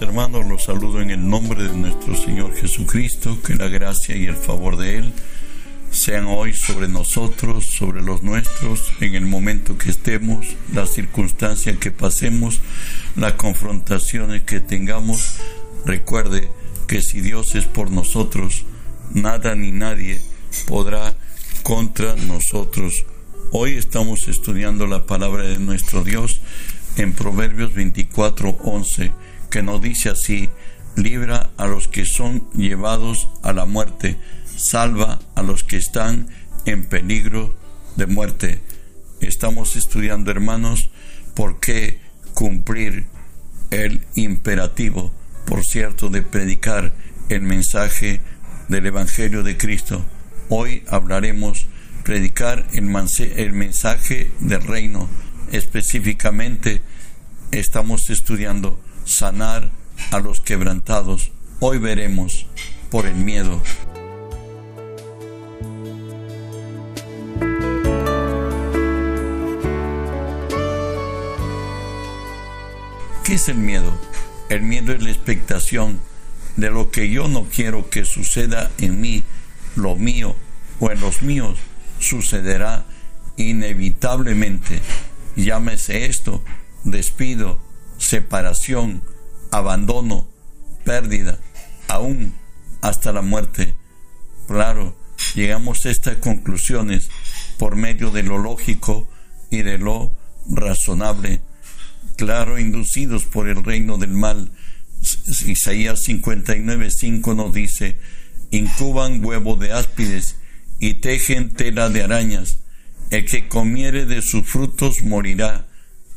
Hermanos, los saludo en el nombre de nuestro Señor Jesucristo, que la gracia y el favor de Él sean hoy sobre nosotros, sobre los nuestros, en el momento que estemos, la circunstancia que pasemos, las confrontaciones que tengamos. Recuerde que si Dios es por nosotros, nada ni nadie podrá contra nosotros. Hoy estamos estudiando la palabra de nuestro Dios en Proverbios 24:11, que nos dice así, libra a los que son llevados a la muerte, salva a los que están en peligro de muerte. Estamos estudiando, hermanos, por qué cumplir el imperativo, por cierto, de predicar el mensaje del Evangelio de Cristo. Hoy hablaremos predicar el, el mensaje del reino Específicamente estamos estudiando sanar a los quebrantados. Hoy veremos por el miedo. ¿Qué es el miedo? El miedo es la expectación de lo que yo no quiero que suceda en mí, lo mío o en los míos, sucederá inevitablemente Llámese esto despido, separación, abandono, pérdida, aún hasta la muerte. Claro, llegamos a estas conclusiones por medio de lo lógico y de lo razonable. Claro, inducidos por el reino del mal. Isaías 59.5 nos dice, incuban huevo de áspides y tejen tela de arañas el que comiere de sus frutos morirá,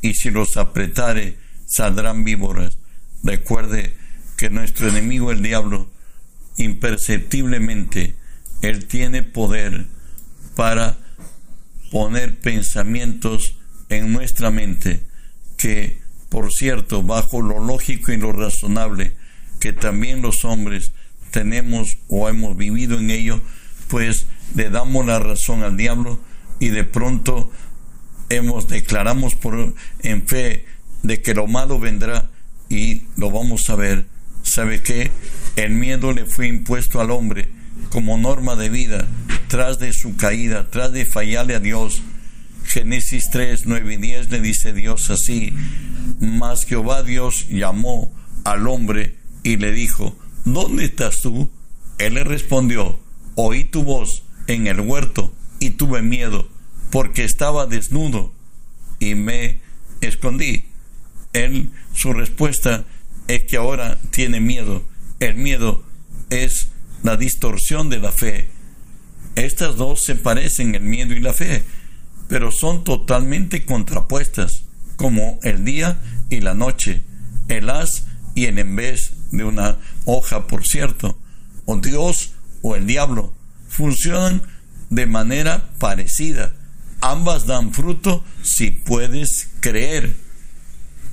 y si los apretare, saldrán víboras. Recuerde que nuestro enemigo, el diablo, imperceptiblemente, él tiene poder para poner pensamientos en nuestra mente que, por cierto, bajo lo lógico y lo razonable que también los hombres tenemos o hemos vivido en ello, pues le damos la razón al diablo y de pronto hemos declaramos por en fe de que lo malo vendrá y lo vamos a ver. ¿Sabe qué? El miedo le fue impuesto al hombre como norma de vida tras de su caída, tras de fallarle a Dios. Génesis 3, 9 y 10 le dice Dios así, mas Jehová Dios llamó al hombre y le dijo, ¿dónde estás tú? Él le respondió, oí tu voz en el huerto y tuve miedo porque estaba desnudo y me escondí. Él, su respuesta es que ahora tiene miedo. El miedo es la distorsión de la fe. Estas dos se parecen, el miedo y la fe, pero son totalmente contrapuestas, como el día y la noche, el haz y el en vez de una hoja, por cierto, o Dios o el diablo, funcionan de manera parecida. Ambas dan fruto si puedes creer.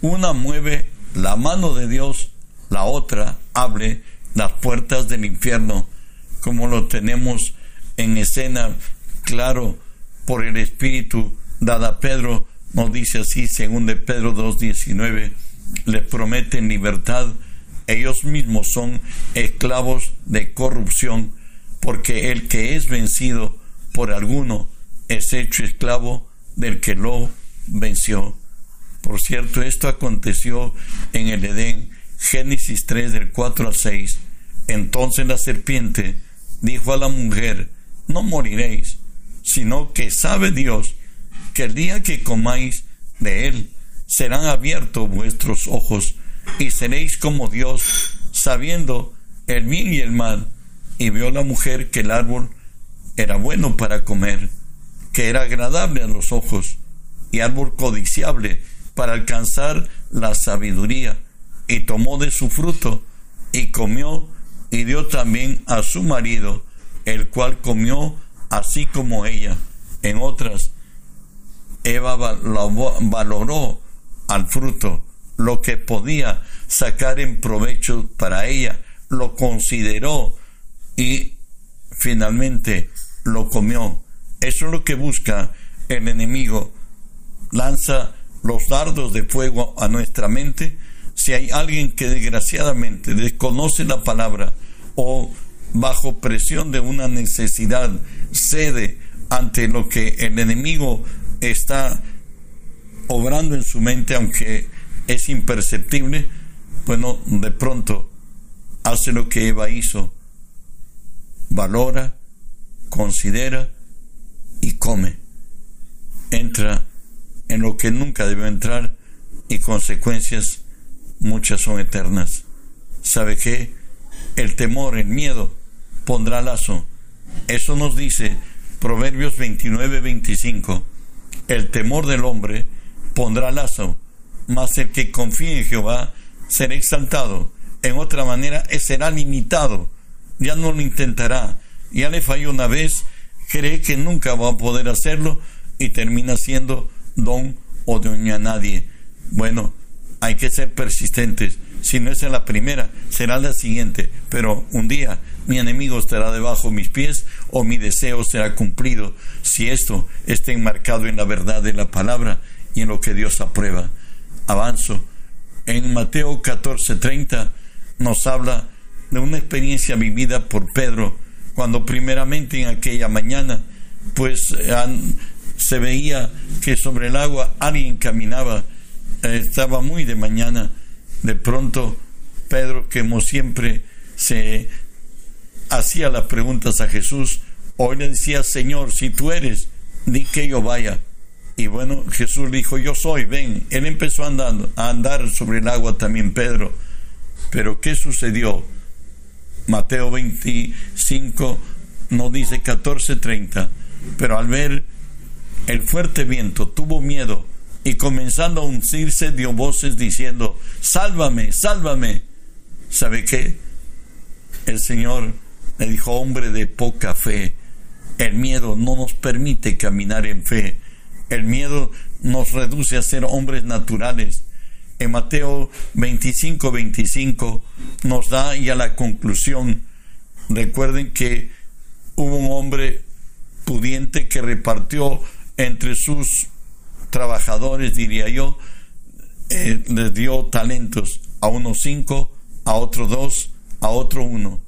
Una mueve la mano de Dios, la otra abre las puertas del infierno, como lo tenemos en escena claro por el Espíritu dada Pedro, nos dice así, según de Pedro 2.19, le prometen libertad, ellos mismos son esclavos de corrupción, porque el que es vencido por alguno es hecho esclavo del que lo venció. Por cierto, esto aconteció en el Edén, Génesis 3 del 4 al 6. Entonces la serpiente dijo a la mujer, no moriréis, sino que sabe Dios que el día que comáis de él serán abiertos vuestros ojos y seréis como Dios, sabiendo el bien y el mal. Y vio la mujer que el árbol era bueno para comer, que era agradable a los ojos y árbol codiciable para alcanzar la sabiduría, y tomó de su fruto y comió y dio también a su marido, el cual comió así como ella. En otras, Eva valoró al fruto lo que podía sacar en provecho para ella, lo consideró y finalmente lo comió. Eso es lo que busca el enemigo. Lanza los dardos de fuego a nuestra mente Si hay alguien que desgraciadamente desconoce la palabra o bajo presión de una necesidad cede ante lo que el enemigo está obrando en su mente, aunque es imperceptible, bueno, de pronto hace lo que Eva hizo, valora, considera y come. Entra en lo que nunca debe entrar y consecuencias muchas son eternas. ¿Sabe qué? El temor, el miedo pondrá lazo. Eso nos dice Proverbios 29, 25. El temor del hombre pondrá lazo, mas el que confíe en Jehová será exaltado. En otra manera, será limitado. Ya no lo intentará. Ya le falló una vez, cree que nunca va a poder hacerlo y termina siendo don o doña nadie. Bueno, hay que ser persistentes. Si no es en la primera, será la siguiente. Pero un día mi enemigo estará debajo de mis pies o mi deseo será cumplido si esto está enmarcado en la verdad de la palabra y en lo que Dios aprueba. Avanzo. En Mateo 14:30 nos habla de una experiencia vivida por Pedro cuando primeramente en aquella mañana pues se veía que sobre el agua alguien caminaba, eh, estaba muy de mañana, de pronto Pedro que como siempre se hacía las preguntas a Jesús, hoy le decía, Señor, si tú eres, di que yo vaya. Y bueno, Jesús dijo, yo soy, ven. Él empezó andando, a andar sobre el agua también Pedro. Pero ¿qué sucedió? Mateo 25 no dice 14:30, pero al ver el fuerte viento tuvo miedo y comenzando a uncirse dio voces diciendo, sálvame, sálvame. ¿Sabe qué? El Señor le dijo, hombre de poca fe, el miedo no nos permite caminar en fe. El miedo nos reduce a ser hombres naturales. En Mateo 25, 25 nos da ya la conclusión. Recuerden que hubo un hombre pudiente que repartió entre sus trabajadores, diría yo, eh, les dio talentos a unos cinco, a otros dos, a otro uno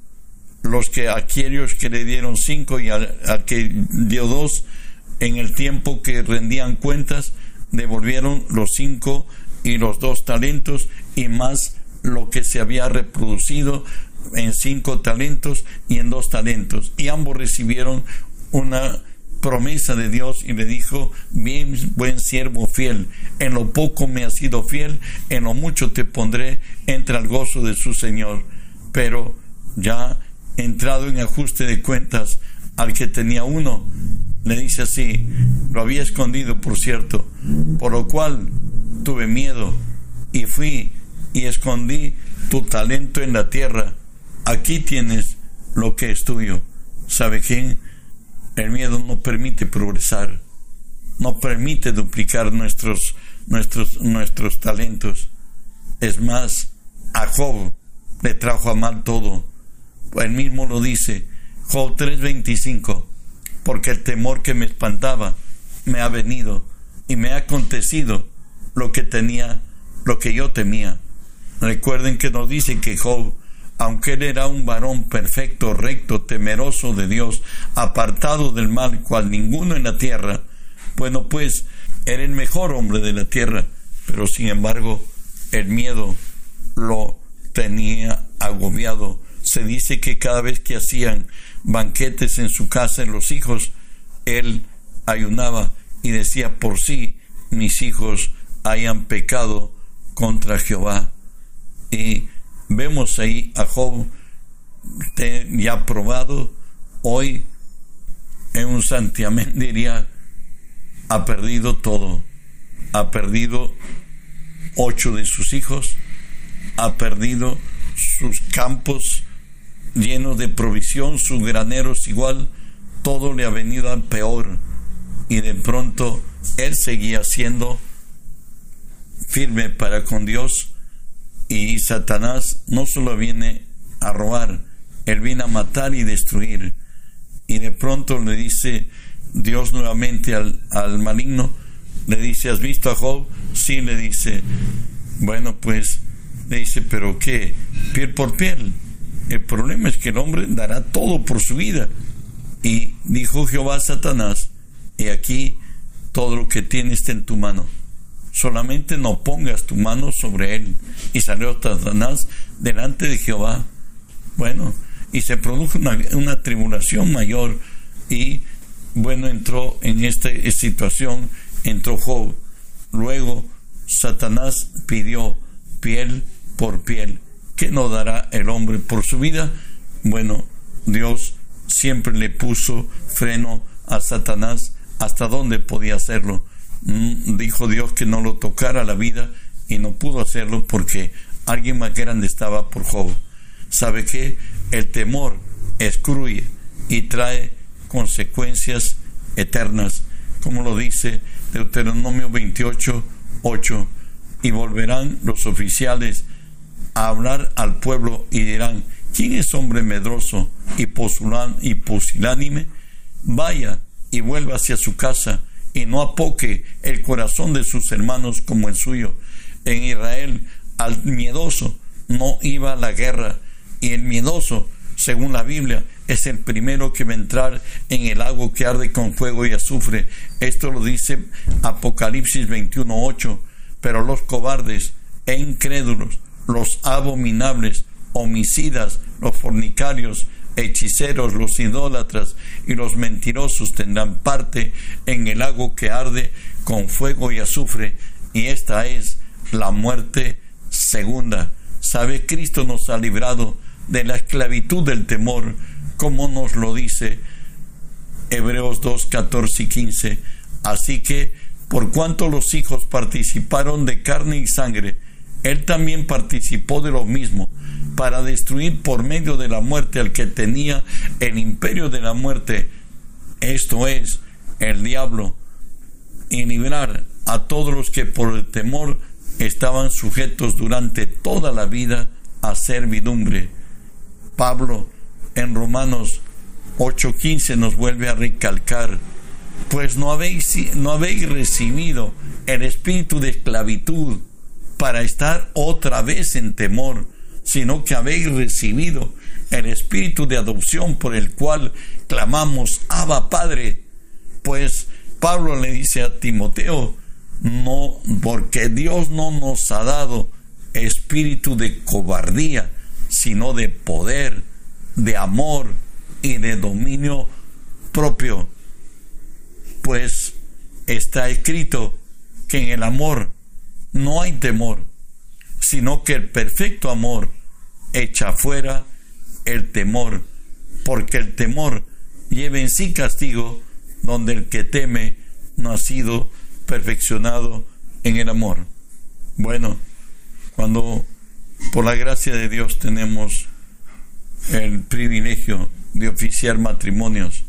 los que aquellos que le dieron cinco y al, que dio dos, en el tiempo que rendían cuentas, devolvieron los cinco y los dos talentos y más lo que se había reproducido en cinco talentos y en dos talentos. Y ambos recibieron una promesa de Dios y le dijo, bien buen siervo fiel, en lo poco me has sido fiel, en lo mucho te pondré, entre al gozo de su Señor. Pero ya entrado en ajuste de cuentas al que tenía uno, le dice así, lo había escondido, por cierto, por lo cual tuve miedo y fui y escondí tu talento en la tierra. Aquí tienes lo que es tuyo. ¿Sabe quién? El miedo no permite progresar, no permite duplicar nuestros, nuestros, nuestros talentos. Es más, a Job le trajo a mal todo él mismo lo dice, Job 3:25, porque el temor que me espantaba me ha venido y me ha acontecido lo que tenía, lo que yo temía. Recuerden que nos dice que Job, aunque él era un varón perfecto, recto, temeroso de Dios, apartado del mal, cual ninguno en la tierra, bueno, pues era el mejor hombre de la tierra, pero sin embargo el miedo lo tenía agobiado se dice que cada vez que hacían banquetes en su casa en los hijos, él ayunaba y decía, por sí mis hijos hayan pecado contra Jehová. Y vemos ahí a Job ya probado, hoy en un santiamén diría, ha perdido todo, ha perdido ocho de sus hijos, ha perdido sus campos lleno de provisión, sus graneros igual, todo le ha venido al peor. Y de pronto él seguía siendo firme para con Dios y Satanás no solo viene a robar, él viene a matar y destruir. Y de pronto le dice Dios nuevamente al, al maligno, le dice, ¿has visto a Job? Sí, le dice, bueno, pues Le dice, pero ¿qué? Piel por piel. El problema es que el hombre dará todo por su vida. Y dijo Jehová a Satanás, y aquí todo lo que tienes está en tu mano. Solamente no pongas tu mano sobre él. Y salió Satanás delante de Jehová. Bueno, y se produjo una, tribulación mayor y bueno, entró en esta situación, entró Job. Luego Satanás pidió piel por piel. ¿Qué no dará el hombre por su vida? Bueno, Dios siempre le puso freno a Satanás hasta dónde podía hacerlo. Mm, dijo Dios que no lo tocara la vida y no pudo hacerlo porque alguien más grande estaba por Job. ¿Sabe qué? El temor excluye y trae consecuencias eternas, como lo dice Deuteronomio 28, 8. Y volverán los oficiales a hablar al pueblo y dirán, ¿quién es hombre medroso y, y pusilánime? Vaya y vuelva hacia su casa y no apoque el corazón de sus hermanos como el suyo. En Israel, al miedoso no iba la guerra y el miedoso, según la Biblia, es el primero que va a entrar en el agua que arde con fuego y azufre. Esto lo dice Apocalipsis 21.8. Pero los cobardes e incrédulos, los abominables, homicidas, los fornicarios, hechiceros, los idólatras y los mentirosos tendrán parte en el agua que arde con fuego y azufre. Y esta es la muerte segunda. ¿Sabe? Cristo nos ha librado de la esclavitud del temor como nos lo dice Hebreos 2, 14 y 15. Así que, por cuanto los hijos participaron de carne y sangre, él también participó de lo mismo, para destruir por medio de la muerte al que tenía el imperio de la muerte, esto es, el diablo, y librar a todos los que por el temor estaban sujetos durante toda la vida a servidumbre. Pablo en Romanos 8:15 nos vuelve a recalcar, pues no habéis, no habéis recibido el espíritu de esclavitud para estar otra vez en temor, sino que habéis recibido el espíritu de adopción por el cual clamamos, Abba Padre. Pues Pablo le dice a Timoteo, no, porque Dios no nos ha dado espíritu de cobardía, sino de poder, de amor y de dominio propio, pues está escrito que en el amor no hay temor, sino que el perfecto amor echa fuera el temor, porque el temor lleva en sí castigo, donde el que teme no ha sido perfeccionado en el amor. Bueno, cuando por la gracia de Dios tenemos el privilegio de oficiar matrimonios,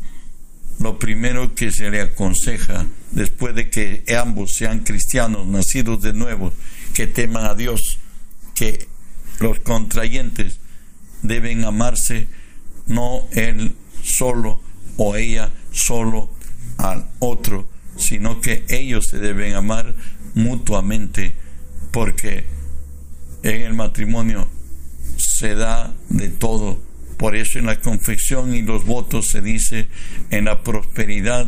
lo primero que se le aconseja después de que ambos sean cristianos, nacidos de nuevo, que teman a Dios, que los contrayentes deben amarse, no él solo o ella solo al otro, sino que ellos se deben amar mutuamente, porque en el matrimonio se da de todo por eso en la confesión y los votos se dice en la prosperidad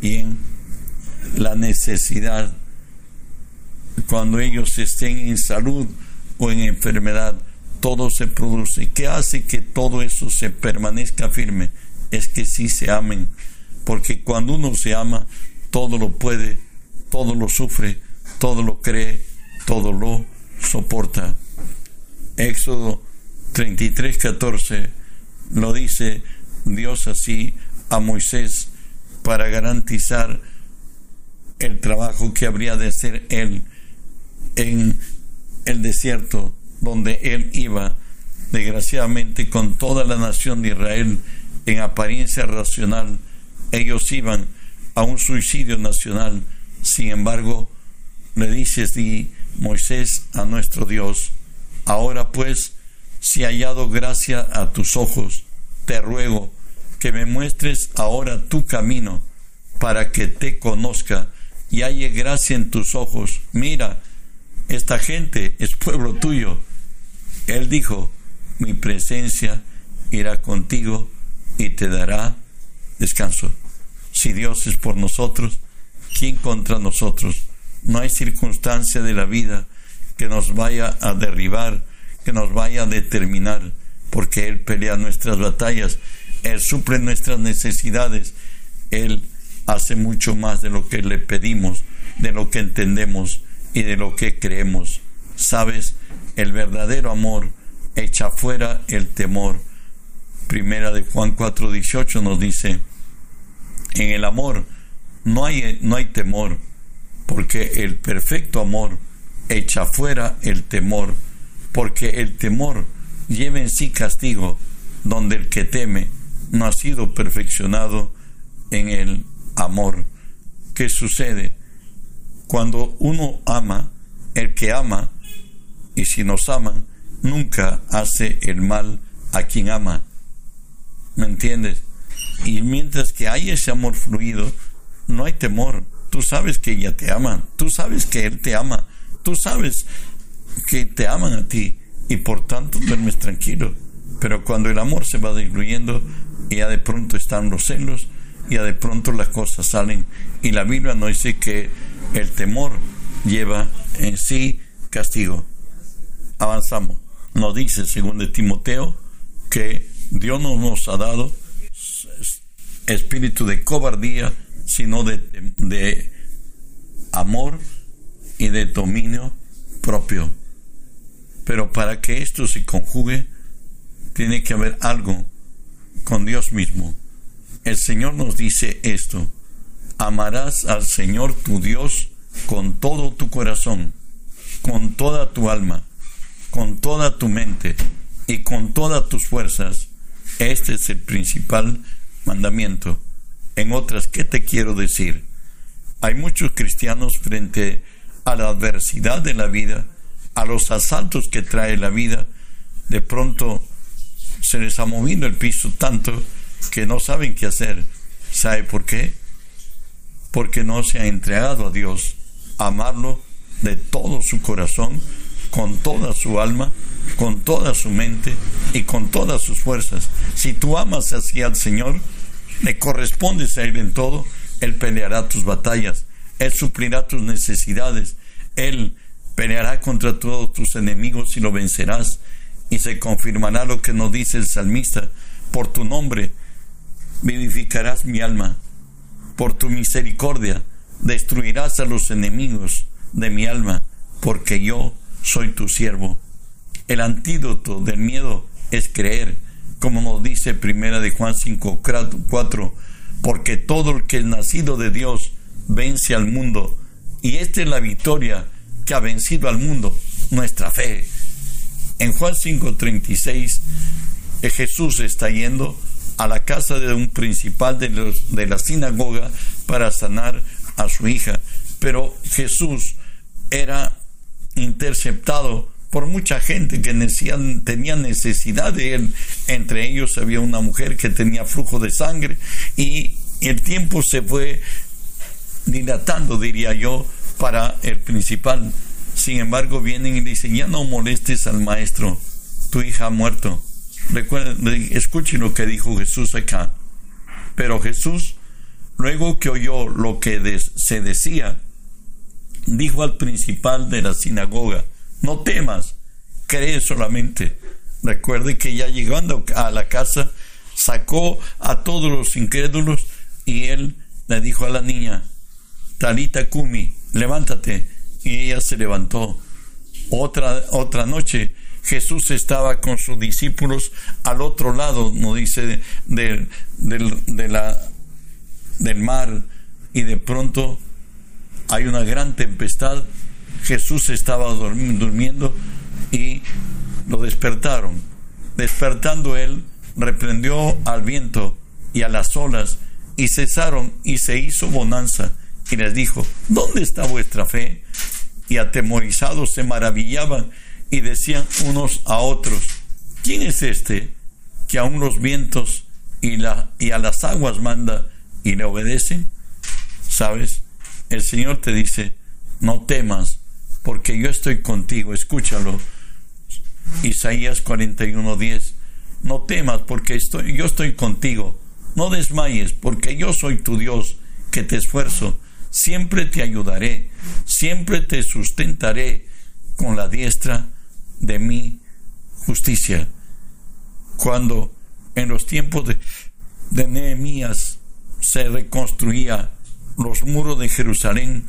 y en la necesidad. Cuando ellos estén en salud o en enfermedad, todo se produce. ¿Qué hace que todo eso se permanezca firme? Es que sí se amen. Porque cuando uno se ama, todo lo puede, todo lo sufre, todo lo cree, todo lo soporta. Éxodo 33, 14 lo dice Dios así a Moisés para garantizar el trabajo que habría de hacer él en el desierto donde él iba, desgraciadamente con toda la nación de Israel en apariencia racional, ellos iban a un suicidio nacional. Sin embargo, le dices di Moisés a nuestro Dios, ahora pues si hallado gracia a tus ojos, te ruego que me muestres ahora tu camino para que te conozca y halle gracia en tus ojos. Mira, esta gente es pueblo tuyo Él dijo, mi presencia irá contigo y te dará descanso. Si Dios es por nosotros, ¿quién contra nosotros? No hay circunstancia de la vida que nos vaya a derribar, que nos vaya a determinar, porque Él pelea nuestras batallas, Él suple nuestras necesidades, Él hace mucho más de lo que le pedimos, de lo que entendemos y de lo que creemos. Sabes, el verdadero amor echa fuera el temor. Primera de Juan 4:18 nos dice, en el amor no hay, no hay temor, porque el perfecto amor echa fuera el temor, porque el temor lleva en sí castigo, donde el que teme no ha sido perfeccionado en el amor. ¿Qué sucede? Cuando uno ama, el que ama, y si nos aman, nunca hace el mal a quien ama. ¿Me entiendes? Y mientras que hay ese amor fluido, no hay temor. Tú sabes que ella te ama, tú sabes que él te ama, tú sabes que te aman a ti y por tanto duermes tranquilo. Pero cuando el amor se va diluyendo, ya de pronto están los celos, ya de pronto las cosas salen. Y la Biblia nos dice que el temor lleva en sí castigo. Avanzamos. Nos dice, según de Timoteo, que Dios no nos ha dado espíritu de cobardía, sino de, de amor y de dominio propio. Pero para que esto se conjugue, tiene que haber algo con Dios mismo. El Señor nos dice esto, amarás al Señor tu Dios con todo tu corazón, con toda tu alma, con toda tu mente y con todas tus fuerzas. Este es el principal mandamiento. En otras, ¿qué te quiero decir? Hay muchos cristianos frente a la adversidad de la vida, a los asaltos que trae la vida, de pronto se les ha movido el piso tanto que no saben qué hacer. ¿Sabe por qué? Porque no se ha entregado a Dios, amarlo de todo su corazón, con toda su alma, con toda su mente y con todas sus fuerzas. Si tú amas así al Señor, le correspondes a Él en todo, Él peleará tus batallas, Él suplirá tus necesidades, Él peleará contra todos tus enemigos y lo vencerás. Y se confirmará lo que nos dice el salmista, por tu nombre vivificarás mi alma, por tu misericordia destruirás a los enemigos de mi alma, porque yo soy tu siervo. El antídoto del miedo es creer, como nos dice primera de Juan 5, 4, porque todo el que es nacido de Dios vence al mundo, y esta es la victoria que ha vencido al mundo, nuestra fe. En Juan 5:36, Jesús está yendo a la casa de un principal de, los, de la sinagoga para sanar a su hija, pero Jesús era interceptado por mucha gente que tenía necesidad de él. Entre ellos había una mujer que tenía flujo de sangre y el tiempo se fue dilatando, diría yo, para el principal. Sin embargo, vienen y dicen, ya no molestes al maestro, tu hija ha muerto. Recuerden, escuchen lo que dijo Jesús acá. Pero Jesús, luego que oyó lo que se decía, dijo al principal de la sinagoga, no temas, cree solamente. Recuerde que ya llegando a la casa, sacó a todos los incrédulos y él le dijo a la niña, Talita Kumi, levántate. Y ella se levantó. Otra, otra noche Jesús estaba con sus discípulos al otro lado, no dice, del, de la, del mar y de pronto hay una gran tempestad. Jesús estaba durmiendo y lo despertaron. Despertando él, reprendió al viento y a las olas y cesaron y se hizo bonanza y les dijo, ¿dónde está vuestra fe? Y atemorizados se maravillaban y decían unos a otros, ¿quién es este que aún los vientos y, la, y a las aguas manda y le obedecen? ¿Sabes? El Señor te dice, no temas, porque yo estoy contigo, escúchalo. Isaías 41:10. No temas porque estoy, yo estoy contigo. No desmayes porque yo soy tu Dios que te esfuerzo. Siempre te ayudaré. Siempre te sustentaré con la diestra de mi justicia. Cuando en los tiempos de, de Nehemías se reconstruía los muros de Jerusalén,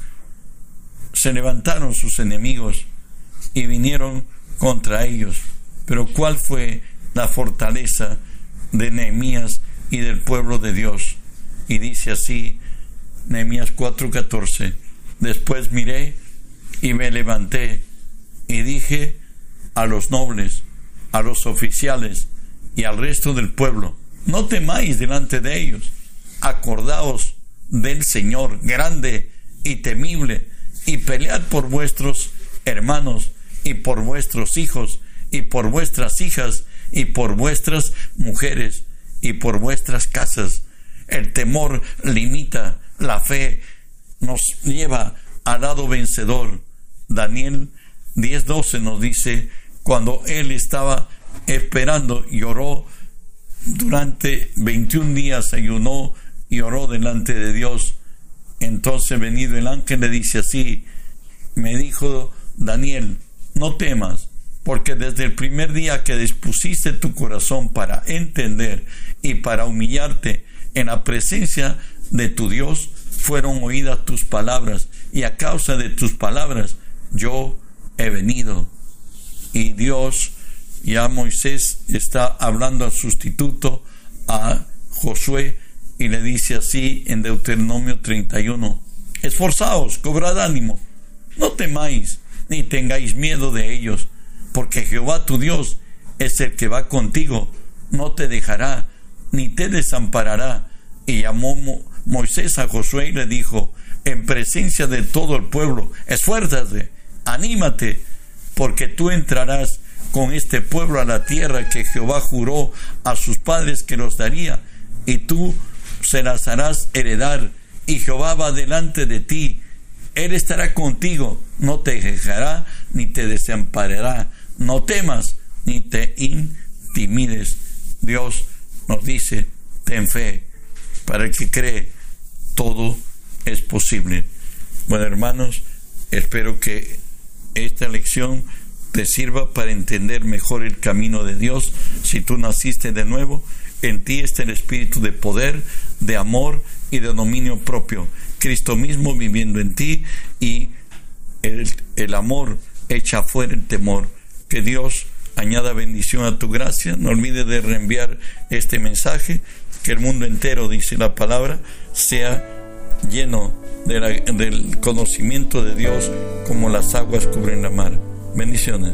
se levantaron sus enemigos y vinieron contra ellos. Pero ¿cuál fue la fortaleza de Nehemías y del pueblo de Dios? Y dice así, Nehemías 4:14, después miré y me levanté y dije a los nobles, a los oficiales y al resto del pueblo, no temáis delante de ellos, acordaos del Señor grande y temible, y pelead por vuestros hermanos, y por vuestros hijos, y por vuestras hijas, y por vuestras mujeres, y por vuestras casas. El temor limita, la fe nos lleva al lado vencedor. Daniel 10:12 nos dice, cuando él estaba esperando y oró durante 21 días, ayunó y oró delante de Dios. Entonces venido el ángel le dice así, me dijo Daniel, no temas, porque desde el primer día que dispusiste tu corazón para entender y para humillarte en la presencia de tu Dios, fueron oídas tus palabras, y a causa de tus palabras yo he venido. Y Dios, ya Moisés está hablando al sustituto, a Josué, y le dice así en Deuteronomio 31, esforzaos, cobrad ánimo, no temáis, ni tengáis miedo de ellos, porque Jehová tu Dios es el que va contigo, no te dejará, ni te desamparará. Y llamó Moisés a Josué y le dijo, en presencia de todo el pueblo, esfuérzate, anímate, porque tú entrarás con este pueblo a la tierra que Jehová juró a sus padres que los daría, y tú se las harás heredar, y Jehová va delante de ti, Él estará contigo, no te dejará ni te desamparará, no temas ni te intimides. Dios nos dice, ten fe, para el que cree, todo es posible. Bueno, hermanos, espero que esta lección te sirva para entender mejor el camino de Dios. Si tú naciste de nuevo, en ti está el espíritu de poder, de amor y de dominio propio. Cristo mismo viviendo en ti y el, el amor echa fuera el temor. Que Dios añada bendición a tu gracia. No olvides de reenviar este mensaje. Que el mundo entero, dice la palabra, sea lleno del conocimiento de Dios como las aguas cubren la mar. Bendiciones.